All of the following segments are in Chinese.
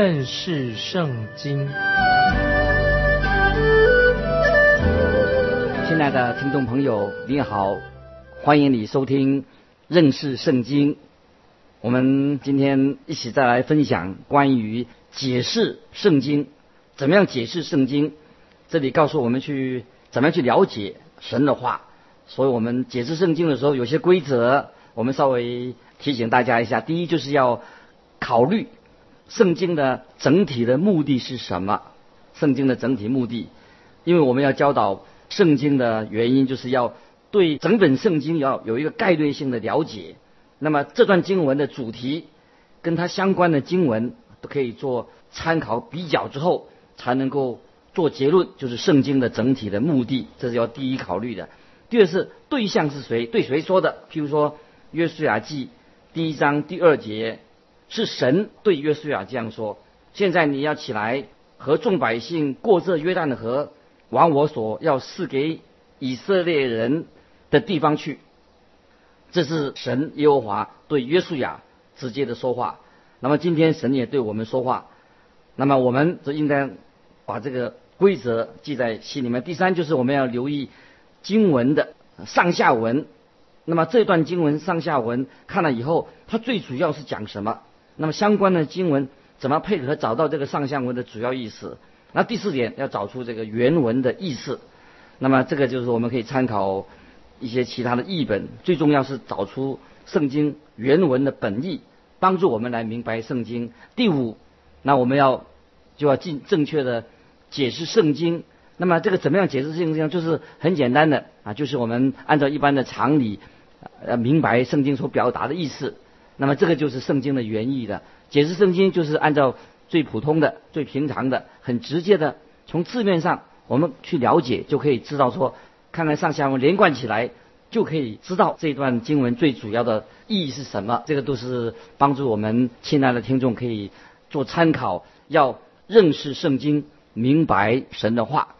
认识圣经。亲爱的听众朋友，你好，欢迎你收听认识圣经。我们今天一起再来分享关于解释圣经，怎么样解释圣经？这里告诉我们去怎么样去了解神的话。所以我们解释圣经的时候，有些规则，我们稍微提醒大家一下。第一，就是要考虑圣经的整体的目的是什么？圣经的整体目的，因为我们要教导。圣经的原因就是要对整本圣经要有一个概略性的了解。那么这段经文的主题跟它相关的经文都可以做参考比较之后，才能够做结论，就是圣经的整体的目的，这是要第一考虑的。第二是对象是谁，对谁说的？譬如说《约书亚记》第一章第二节，是神对约书亚这样说：“现在你要起来，和众百姓过这约旦的河。”往我所要赐给以色列人的地方去，这是神耶和华对约书亚直接的说话。那么今天神也对我们说话，那么我们就应该把这个规则记在心里面。第三就是我们要留意经文的上下文。那么这段经文上下文看了以后，它最主要是讲什么？那么相关的经文怎么配合找到这个上下文的主要意思？那第四点要找出这个原文的意思，那么这个就是我们可以参考一些其他的译本，最重要是找出圣经原文的本意，帮助我们来明白圣经。第五，那我们要就要进正确的解释圣经。那么这个怎么样解释圣经？就是很简单的啊，就是我们按照一般的常理，呃，明白圣经所表达的意思。那么这个就是圣经的原意的解释圣经，就是按照。最普通的、最平常的、很直接的，从字面上我们去了解，就可以知道说，看看上下文连贯起来，就可以知道这段经文最主要的意义是什么。这个都是帮助我们亲爱的听众可以做参考，要认识圣经，明白神的话。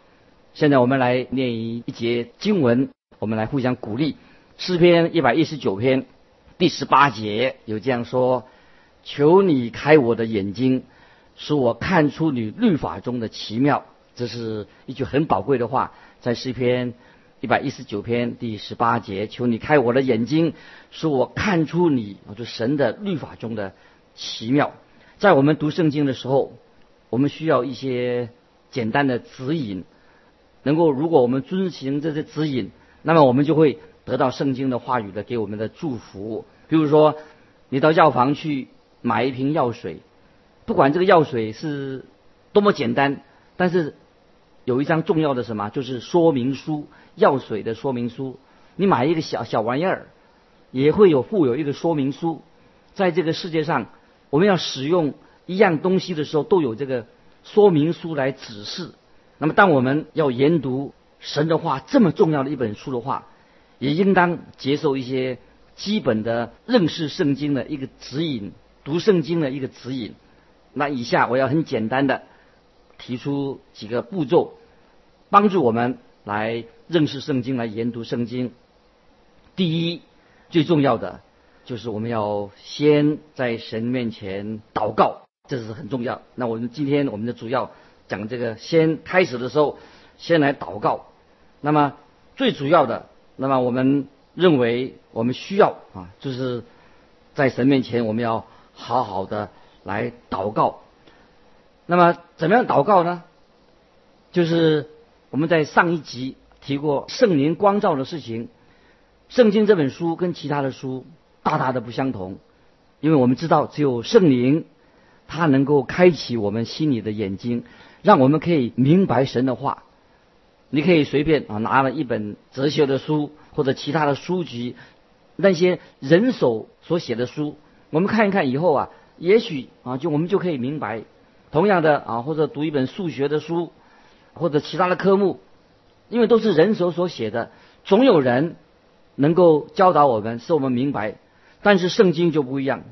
现在我们来念一节经文，我们来互相鼓励。诗篇一百一十九篇第十八节有这样说：“求你开我的眼睛。”使我看出你律法中的奇妙，这是一句很宝贵的话，在诗篇一百一十九篇第十八节，求你开我的眼睛，使我看出你，就神的律法中的奇妙。在我们读圣经的时候，我们需要一些简单的指引，能够如果我们遵循这些指引，那么我们就会得到圣经的话语的给我们的祝福。比如说，你到药房去买一瓶药水。不管这个药水是多么简单，但是有一张重要的什么，就是说明书，药水的说明书。你买一个小小玩意儿，也会有附有一个说明书。在这个世界上，我们要使用一样东西的时候，都有这个说明书来指示。那么，当我们要研读神的话这么重要的一本书的话，也应当接受一些基本的认识圣经的一个指引，读圣经的一个指引。那以下我要很简单的提出几个步骤，帮助我们来认识圣经，来研读圣经。第一，最重要的就是我们要先在神面前祷告，这是很重要。那我们今天我们的主要讲这个，先开始的时候先来祷告。那么最主要的，那么我们认为我们需要啊，就是在神面前我们要好好的。来祷告，那么怎么样祷告呢？就是我们在上一集提过圣灵光照的事情。圣经这本书跟其他的书大大的不相同，因为我们知道只有圣灵，他能够开启我们心里的眼睛，让我们可以明白神的话。你可以随便啊拿了一本哲学的书或者其他的书籍，那些人手所写的书，我们看一看以后啊。也许啊，就我们就可以明白，同样的啊，或者读一本数学的书，或者其他的科目，因为都是人手所写的，总有人能够教导我们，使我们明白。但是圣经就不一样，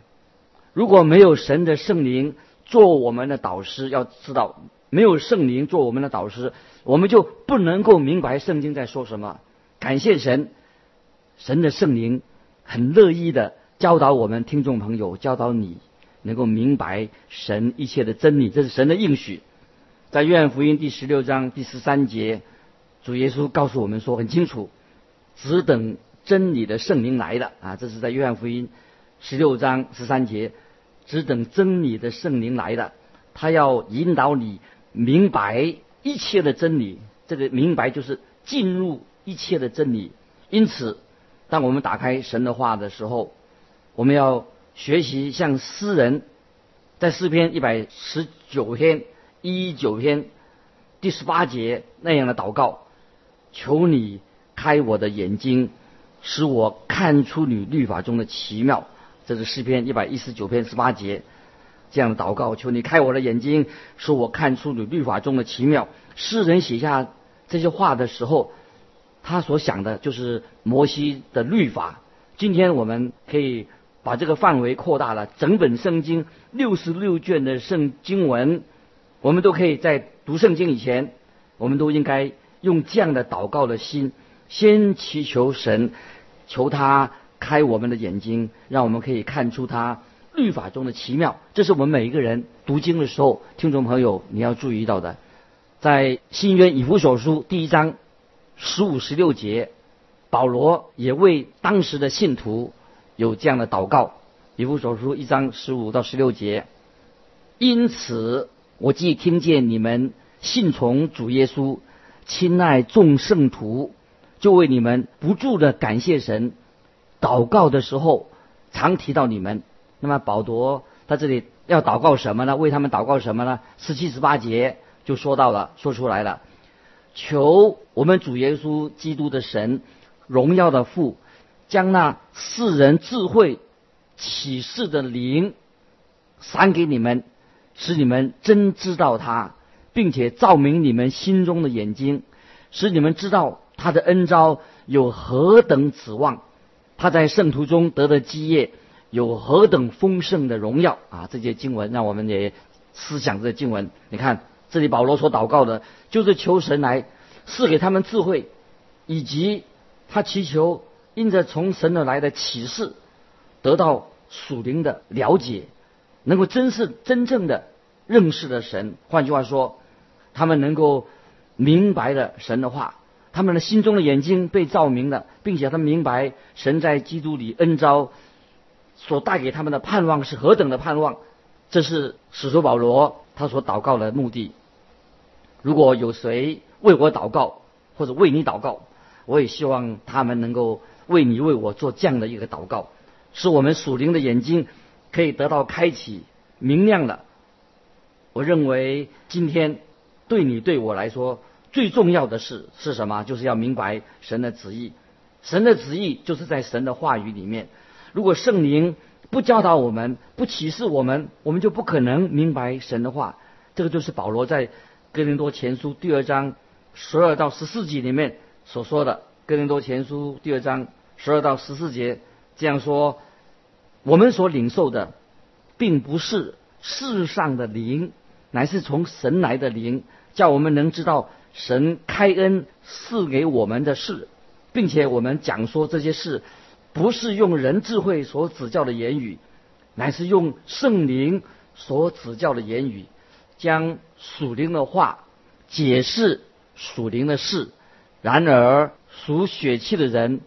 如果没有神的圣灵做我们的导师，要知道没有圣灵做我们的导师，我们就不能够明白圣经在说什么。感谢神，神的圣灵很乐意的教导我们听众朋友，教导你。能够明白神一切的真理，这是神的应许。在约翰福音第十六章第十三节，主耶稣告诉我们说很清楚，只等真理的圣灵来了啊！这是在约翰福音十六章十三节，只等真理的圣灵来了，他要引导你明白一切的真理。这个明白就是进入一切的真理。因此，当我们打开神的话的时候，我们要学习像诗人，在诗篇一百十九篇。一九篇第十八节那样的祷告，求你开我的眼睛，使我看出你律法中的奇妙。这是诗篇一百一十九篇十八节这样的祷告，求你开我的眼睛，使我看出你律法中的奇妙。诗人写下这些话的时候，他所想的就是摩西的律法。今天我们可以把这个范围扩大了，整本圣经六十六卷的圣经文。我们都可以在读圣经以前，我们都应该用这样的祷告的心，先祈求神，求他开我们的眼睛，让我们可以看出他律法中的奇妙。这是我们每一个人读经的时候，听众朋友你要注意到的。在新约以弗所书第一章十五十六节，保罗也为当时的信徒有这样的祷告。以弗所书一章十五到十六节，因此。我既听见你们信从主耶稣，亲爱众圣徒，就为你们不住的感谢神。祷告的时候常提到你们。那么保罗他这里要祷告什么呢？为他们祷告什么呢？十七十八节就说到了，说出来了。求我们主耶稣基督的神，荣耀的父，将那世人智慧启示的灵赏给你们。使你们真知道他，并且照明你们心中的眼睛，使你们知道他的恩招有何等指望，他在圣徒中得的基业有何等丰盛的荣耀啊！这些经文让我们也思想这经文。你看这里保罗所祷告的，就是求神来赐给他们智慧，以及他祈求因着从神而来的启示，得到属灵的了解。能够真是真正的认识了神，换句话说，他们能够明白了神的话，他们的心中的眼睛被照明了，并且他明白神在基督里恩招所带给他们的盼望是何等的盼望。这是使徒保罗他所祷告的目的。如果有谁为我祷告，或者为你祷告，我也希望他们能够为你为我做这样的一个祷告，使我们属灵的眼睛。可以得到开启、明亮的。我认为今天对你对我来说最重要的事是什么？就是要明白神的旨意。神的旨意就是在神的话语里面。如果圣灵不教导我们、不启示我们，我们就不可能明白神的话。这个就是保罗在哥林多前书第二章十二到十四节里面所说的。哥林多前书第二章十二到十四节这样说。我们所领受的，并不是世上的灵，乃是从神来的灵，叫我们能知道神开恩赐给我们的事，并且我们讲说这些事，不是用人智慧所指教的言语，乃是用圣灵所指教的言语，将属灵的话解释属灵的事。然而属血气的人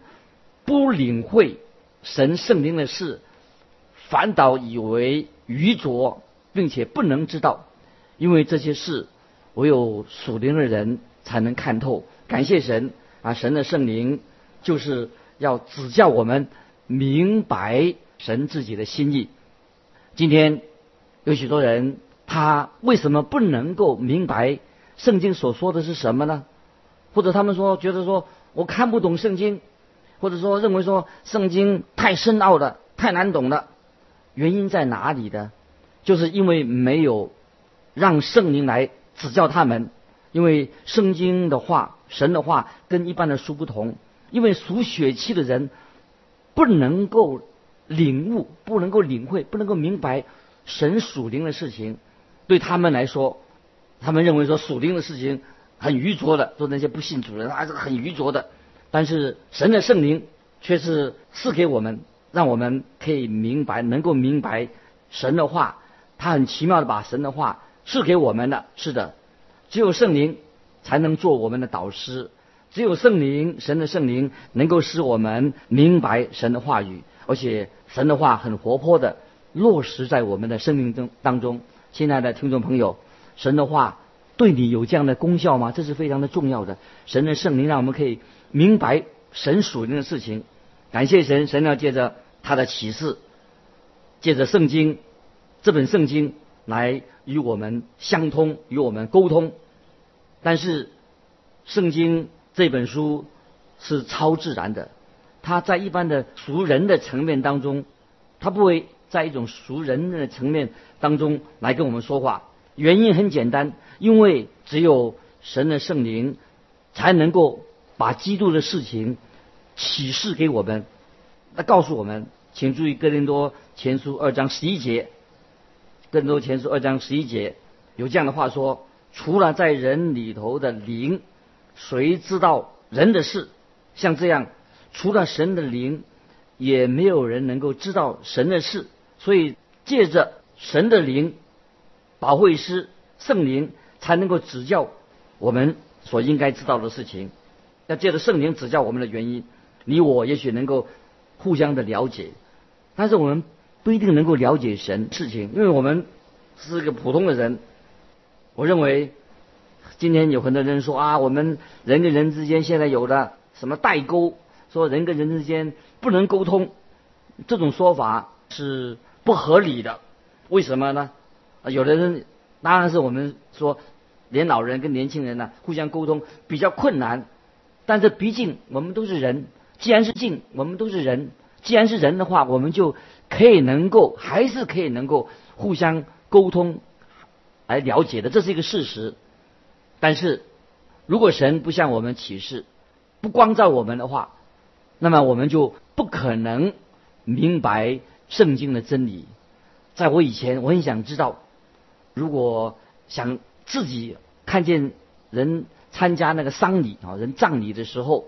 不领会神圣灵的事。反倒以为愚拙，并且不能知道，因为这些事唯有属灵的人才能看透。感谢神啊！神的圣灵就是要指教我们明白神自己的心意。今天有许多人，他为什么不能够明白圣经所说的是什么呢？或者他们说觉得说我看不懂圣经，或者说认为说圣经太深奥了，太难懂了。原因在哪里的？就是因为没有让圣灵来指教他们。因为圣经的话、神的话跟一般的书不同。因为属血气的人不能够领悟、不能够领会、不能够明白神属灵的事情。对他们来说，他们认为说属灵的事情很愚拙的，做那些不信主的人还是很愚拙的。但是神的圣灵却是赐给我们。让我们可以明白，能够明白神的话，他很奇妙的把神的话赐给我们的。是的，只有圣灵才能做我们的导师，只有圣灵，神的圣灵能够使我们明白神的话语，而且神的话很活泼的落实在我们的生命中当中。亲爱的听众朋友，神的话对你有这样的功效吗？这是非常的重要的。神的圣灵让我们可以明白神属灵的事情。感谢神，神要借着他的启示，借着圣经这本圣经来与我们相通，与我们沟通。但是，圣经这本书是超自然的，它在一般的俗人的层面当中，它不会在一种俗人的层面当中来跟我们说话。原因很简单，因为只有神的圣灵才能够把基督的事情。启示给我们，那告诉我们，请注意《哥林多前书》二章十一节，《哥林多前书》二章十一节有这样的话说：除了在人里头的灵，谁知道人的事？像这样，除了神的灵，也没有人能够知道神的事。所以，借着神的灵，保惠师圣灵才能够指教我们所应该知道的事情。要借着圣灵指教我们的原因。你我也许能够互相的了解，但是我们不一定能够了解神事情，因为我们是个普通的人。我认为今天有很多人说啊，我们人跟人之间现在有了什么代沟，说人跟人之间不能沟通，这种说法是不合理的。为什么呢？有的人当然是我们说，连老人跟年轻人呢互相沟通比较困难，但是毕竟我们都是人。既然是静，我们都是人。既然是人的话，我们就可以能够，还是可以能够互相沟通，来了解的，这是一个事实。但是，如果神不向我们启示，不光照我们的话，那么我们就不可能明白圣经的真理。在我以前，我很想知道，如果想自己看见人参加那个丧礼啊，人葬礼的时候。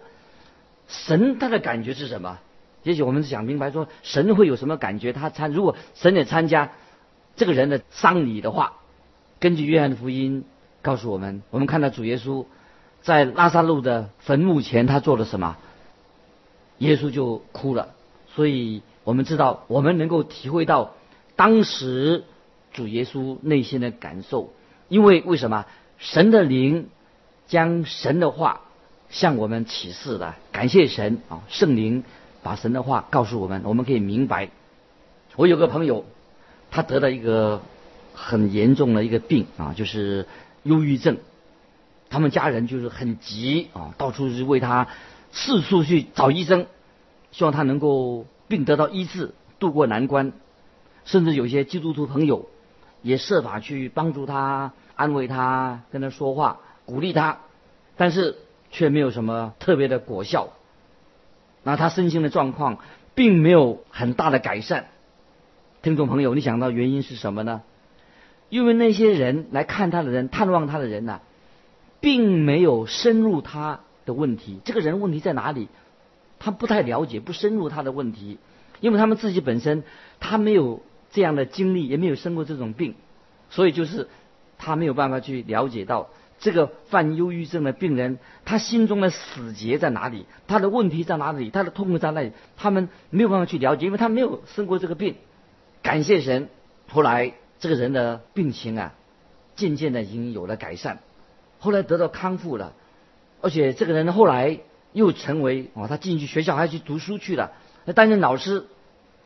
神他的感觉是什么？也许我们想明白说，神会有什么感觉？他参如果神也参加这个人的丧礼的话，根据约翰福音告诉我们，我们看到主耶稣在拉萨路的坟墓前，他做了什么？耶稣就哭了。所以我们知道，我们能够体会到当时主耶稣内心的感受，因为为什么？神的灵将神的话。向我们启示了，感谢神啊！圣灵把神的话告诉我们，我们可以明白。我有个朋友，他得了一个很严重的一个病啊，就是忧郁症。他们家人就是很急啊，到处是为他四处去找医生，希望他能够病得到医治，渡过难关。甚至有些基督徒朋友也设法去帮助他、安慰他、跟他说话、鼓励他，但是。却没有什么特别的果效，那他身心的状况并没有很大的改善。听众朋友，你想到原因是什么呢？因为那些人来看他的人、探望他的人呢，并没有深入他的问题。这个人问题在哪里？他不太了解，不深入他的问题，因为他们自己本身他没有这样的经历，也没有生过这种病，所以就是他没有办法去了解到。这个犯忧郁症的病人，他心中的死结在哪里？他的问题在哪里？他的痛苦在哪里？他们没有办法去了解，因为他没有生过这个病。感谢神，后来这个人的病情啊，渐渐的已经有了改善，后来得到康复了，而且这个人后来又成为哦，他进去学校还去读书去了，担任老师，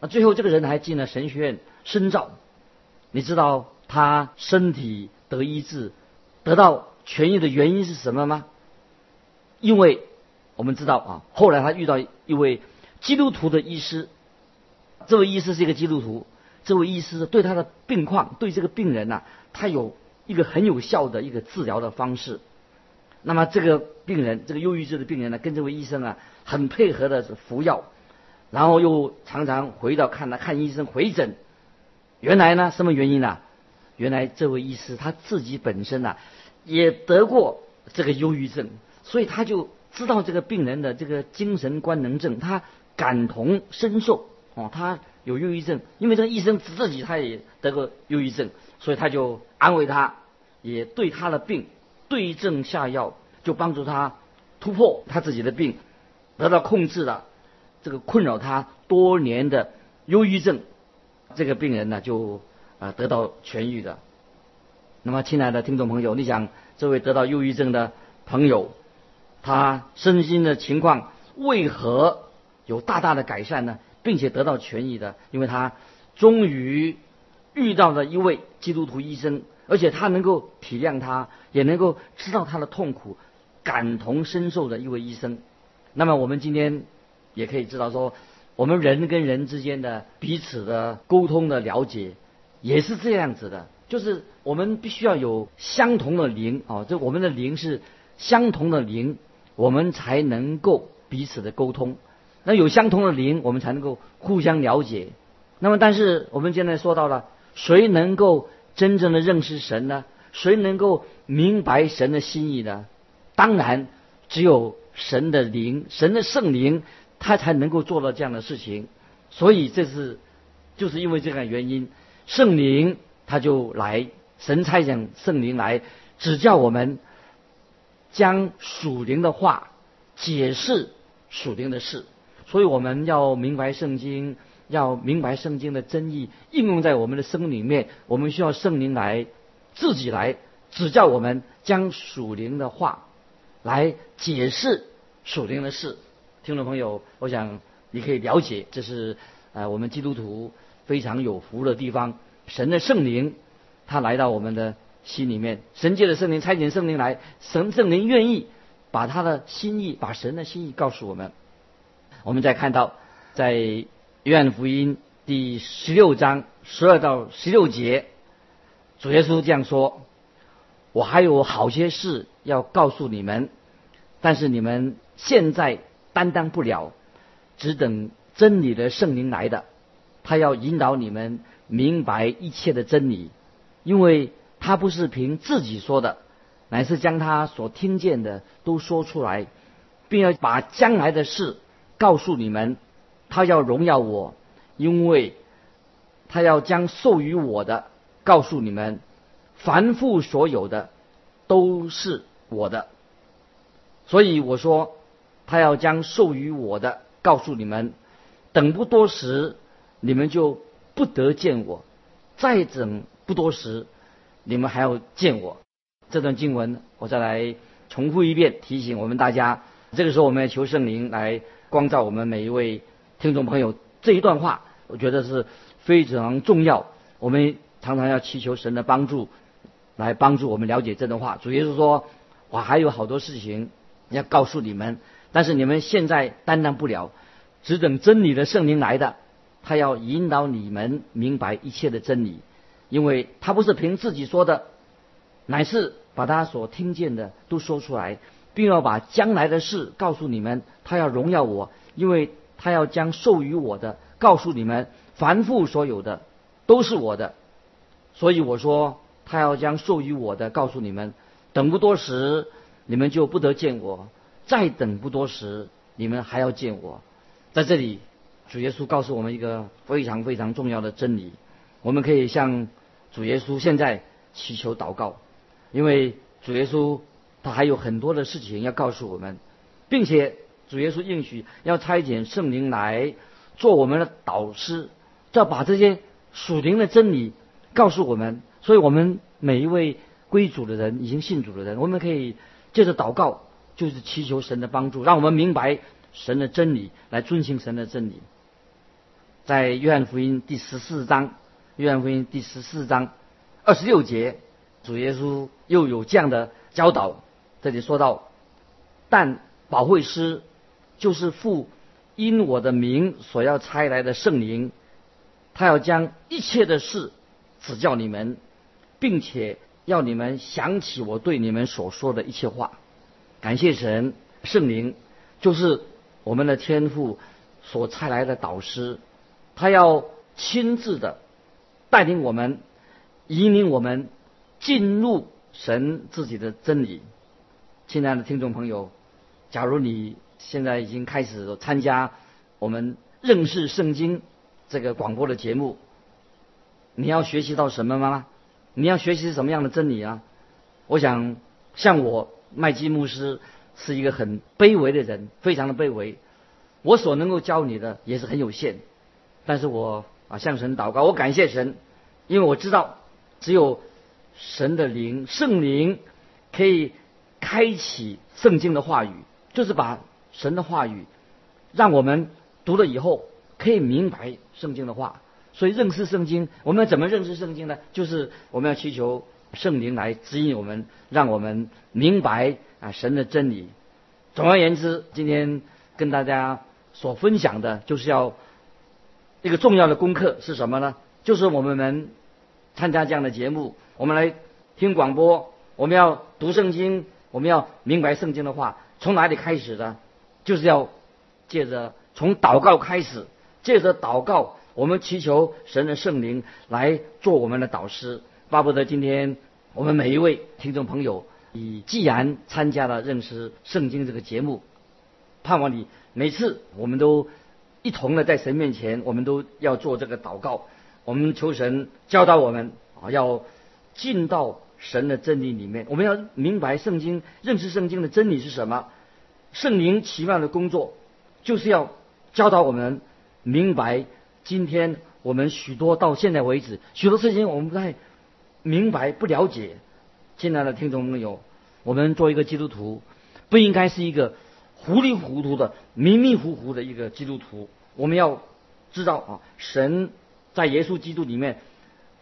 啊，最后这个人还进了神学院深造。你知道他身体得医治，得到。痊愈的原因是什么吗？因为我们知道啊，后来他遇到一位基督徒的医师，这位医师是一个基督徒，这位医师对他的病况，对这个病人呐，他有一个很有效的一个治疗的方式。那么这个病人，这个忧郁症的病人呢，跟这位医生啊很配合的服药，然后又常常回到看他看医生回诊。原来呢，什么原因呢？原来这位医师他自己本身呐。也得过这个忧郁症，所以他就知道这个病人的这个精神官能症，他感同身受，哦，他有忧郁症，因为这个医生自己他也得过忧郁症，所以他就安慰他，也对他的病对症下药，就帮助他突破他自己的病，得到控制了这个困扰他多年的忧郁症，这个病人呢就啊得到痊愈的。那么，亲爱的听众朋友，你想这位得到忧郁症的朋友，他身心的情况为何有大大的改善呢？并且得到痊愈的，因为他终于遇到了一位基督徒医生，而且他能够体谅他，也能够知道他的痛苦，感同身受的一位医生。那么我们今天也可以知道说，我们人跟人之间的彼此的沟通的了解，也是这样子的，就是我们必须要有相同的灵哦，这我们的灵是相同的灵，我们才能够彼此的沟通。那有相同的灵，我们才能够互相了解。那么，但是我们现在说到了，谁能够真正的认识神呢？谁能够明白神的心意呢？当然，只有神的灵，神的圣灵，他才能够做到这样的事情。所以，这是就是因为这个原因，圣灵他就来，神差遣圣灵来指教我们，将属灵的话解释属灵的事。所以我们要明白圣经，要明白圣经的真意，应用在我们的生命里面。我们需要圣灵来自己来指教我们，将属灵的话来解释属灵的事。听众朋友，我想你可以了解，这是呃我们基督徒非常有福的地方。神的圣灵他来到我们的心里面，神界的圣灵差遣圣灵来，神圣灵愿意把他的心意，把神的心意告诉我们。我们再看到，在约翰福音第十六章十二到十六节，主耶稣这样说：“我还有好些事要告诉你们，但是你们现在担当不了，只等真理的圣灵来的，他要引导你们明白一切的真理，因为他不是凭自己说的，乃是将他所听见的都说出来，并要把将来的事。”告诉你们，他要荣耀我，因为他要将授予我的告诉你们，凡父所有的都是我的。所以我说，他要将授予我的告诉你们，等不多时，你们就不得见我；再等不多时，你们还要见我。这段经文我再来重复一遍，提醒我们大家。这个时候，我们要求圣灵来。光照我们每一位听众朋友，这一段话我觉得是非常重要。我们常常要祈求神的帮助，来帮助我们了解这段话。主耶稣说：“我还有好多事情要告诉你们，但是你们现在担当不了，只等真理的圣灵来的，他要引导你们明白一切的真理，因为他不是凭自己说的，乃是把他所听见的都说出来。”并要把将来的事告诉你们，他要荣耀我，因为他要将授予我的告诉你们，凡父所有的都是我的，所以我说他要将授予我的告诉你们，等不多时，你们就不得见我；再等不多时，你们还要见我。在这里，主耶稣告诉我们一个非常非常重要的真理，我们可以向主耶稣现在祈求祷告，因为主耶稣。他还有很多的事情要告诉我们，并且主耶稣应许要差遣圣灵来做我们的导师，要把这些属灵的真理告诉我们。所以，我们每一位归主的人，已经信主的人，我们可以借着祷告，就是祈求神的帮助，让我们明白神的真理，来遵行神的真理。在约翰福音第十四章，约翰福音第十四章二十六节，主耶稣又有这样的教导。这里说到，但保惠师就是父因我的名所要差来的圣灵，他要将一切的事指教你们，并且要你们想起我对你们所说的一切话。感谢神，圣灵就是我们的天父所差来的导师，他要亲自的带领我们，引领我们进入神自己的真理。亲爱的听众朋友，假如你现在已经开始参加我们认识圣经这个广播的节目，你要学习到什么吗？你要学习什么样的真理啊？我想，像我麦基牧师是一个很卑微的人，非常的卑微。我所能够教你的也是很有限，但是我啊向神祷告，我感谢神，因为我知道只有神的灵、圣灵可以开启圣经的话语，就是把神的话语让我们读了以后可以明白圣经。的话。所以认识圣经，我们要怎么认识圣经。呢？就是我们要祈求圣灵来指引我们，让我们明白啊神的真理。总而言之，今天跟大家所分享的就是要一个重要的功课是什么呢？就是我们能参加这样的节目，我们来听广播，我们要读圣经，我们要明白圣经的话，从哪里开始呢？就是要借着从祷告开始，借着祷告。我们祈求神的圣灵来做我们的导师，巴不得今天我们每一位听众朋友，你既然参加了认识圣经这个节目，盼望你每次我们都一同的在神面前，我们都要做这个祷告。我们求神教导我们啊，要进到神的真理里面，我们要明白圣经，认识圣经的真理是什么。圣灵奇妙的工作就是要教导我们明白。今天我们许多到现在为止，许多事情我们不太明白、不了解。亲爱的听众朋友，我们做一个基督徒，不应该是一个糊里糊涂的、迷迷糊糊的一个基督徒。我们要知道啊，神在耶稣基督里面，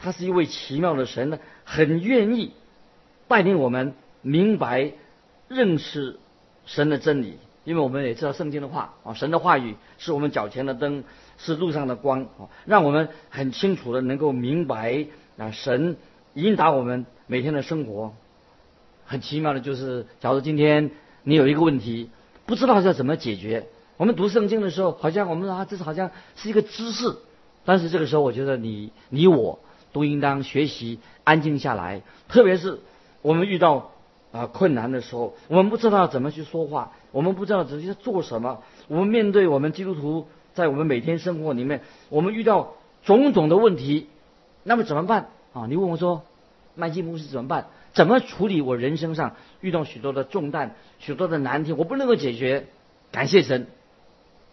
他是一位奇妙的神呢，很愿意带领我们明白、认识神的真理。因为我们也知道圣经的话啊，神的话语是我们脚前的灯。是路上的光啊，让我们很清楚的能够明白啊，神引导我们每天的生活。很奇妙的就是，假如今天你有一个问题，不知道要怎么解决，我们读圣经的时候，好像我们啊，这是好像是一个知识，但是这个时候，我觉得你你我都应当学习安静下来，特别是我们遇到啊困难的时候，我们不知道怎么去说话，我们不知道直接做什么，我们面对我们基督徒。在我们每天生活里面，我们遇到种种的问题，那么怎么办啊？你问我说，麦基牧师怎么办？怎么处理我人生上遇到许多的重担、许多的难题？我不能够解决。感谢神，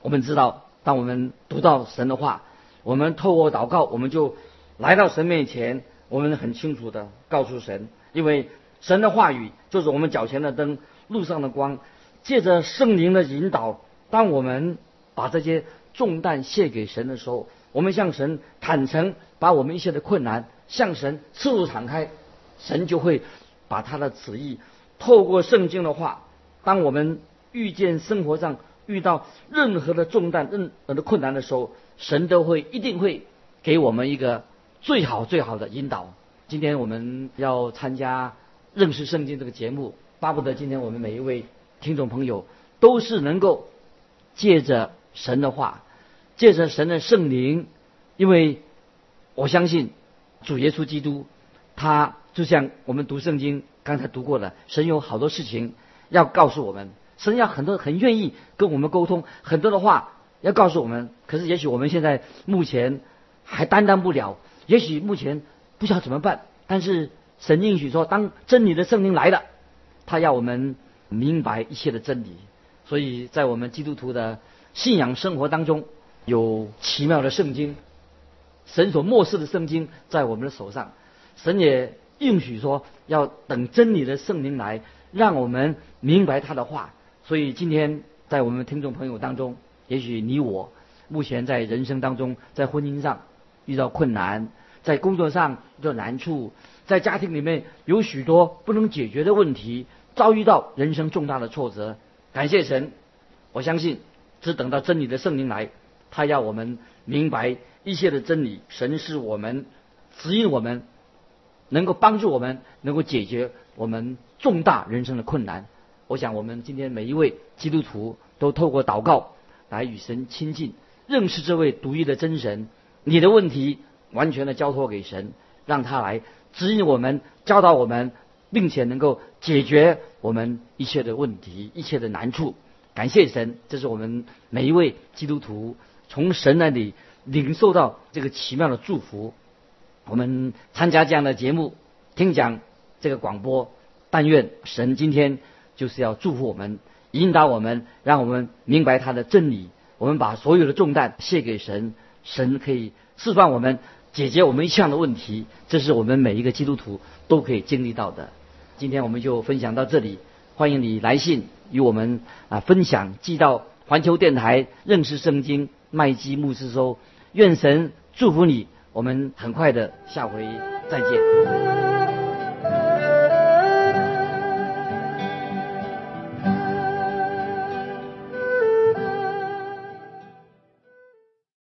我们知道，当我们读到神的话，我们透过祷告，我们就来到神面前，我们很清楚的告诉神，因为神的话语就是我们脚前的灯，路上的光，借着圣灵的引导，当我们把这些。重担卸给神的时候，我们向神坦诚，把我们一切的困难向神赤露敞开，神就会把他的旨意透过圣经的话，当我们遇见生活上遇到任何的重担、任何的困难的时候，神都会一定会给我们一个最好最好的引导。今天我们要参加认识圣经这个节目，巴不得今天我们每一位听众朋友都是能够借着。神的话，借着神的圣灵，因为我相信主耶稣基督，他就像我们读圣经刚才读过的，神有好多事情要告诉我们，神要很多很愿意跟我们沟通，很多的话要告诉我们。可是也许我们现在目前还担当不了，也许目前不知道怎么办。但是神应许说，当真理的圣灵来了，他要我们明白一切的真理。所以在我们基督徒的。信仰生活当中有奇妙的圣经，神所漠视的圣经在我们的手上，神也应许说要等真理的圣灵来，让我们明白他的话。所以今天在我们听众朋友当中，也许你我目前在人生当中，在婚姻上遇到困难，在工作上的难处，在家庭里面有许多不能解决的问题，遭遇到人生重大的挫折。感谢神，我相信。只等到真理的圣灵来，他要我们明白一切的真理。神是我们指引我们，能够帮助我们，能够解决我们重大人生的困难。我想，我们今天每一位基督徒都透过祷告来与神亲近，认识这位独一的真神。你的问题完全的交托给神，让他来指引我们、教导我们，并且能够解决我们一切的问题、一切的难处。感谢神，这是我们每一位基督徒从神那里领受到这个奇妙的祝福。我们参加这样的节目，听讲这个广播，但愿神今天就是要祝福我们，引导我们，让我们明白他的真理。我们把所有的重担卸给神，神可以释放我们，解决我们一项的问题。这是我们每一个基督徒都可以经历到的。今天我们就分享到这里，欢迎你来信与我们啊分享，寄到环球电台认识圣经麦基牧师收。愿神祝福你，我们很快的下回再见。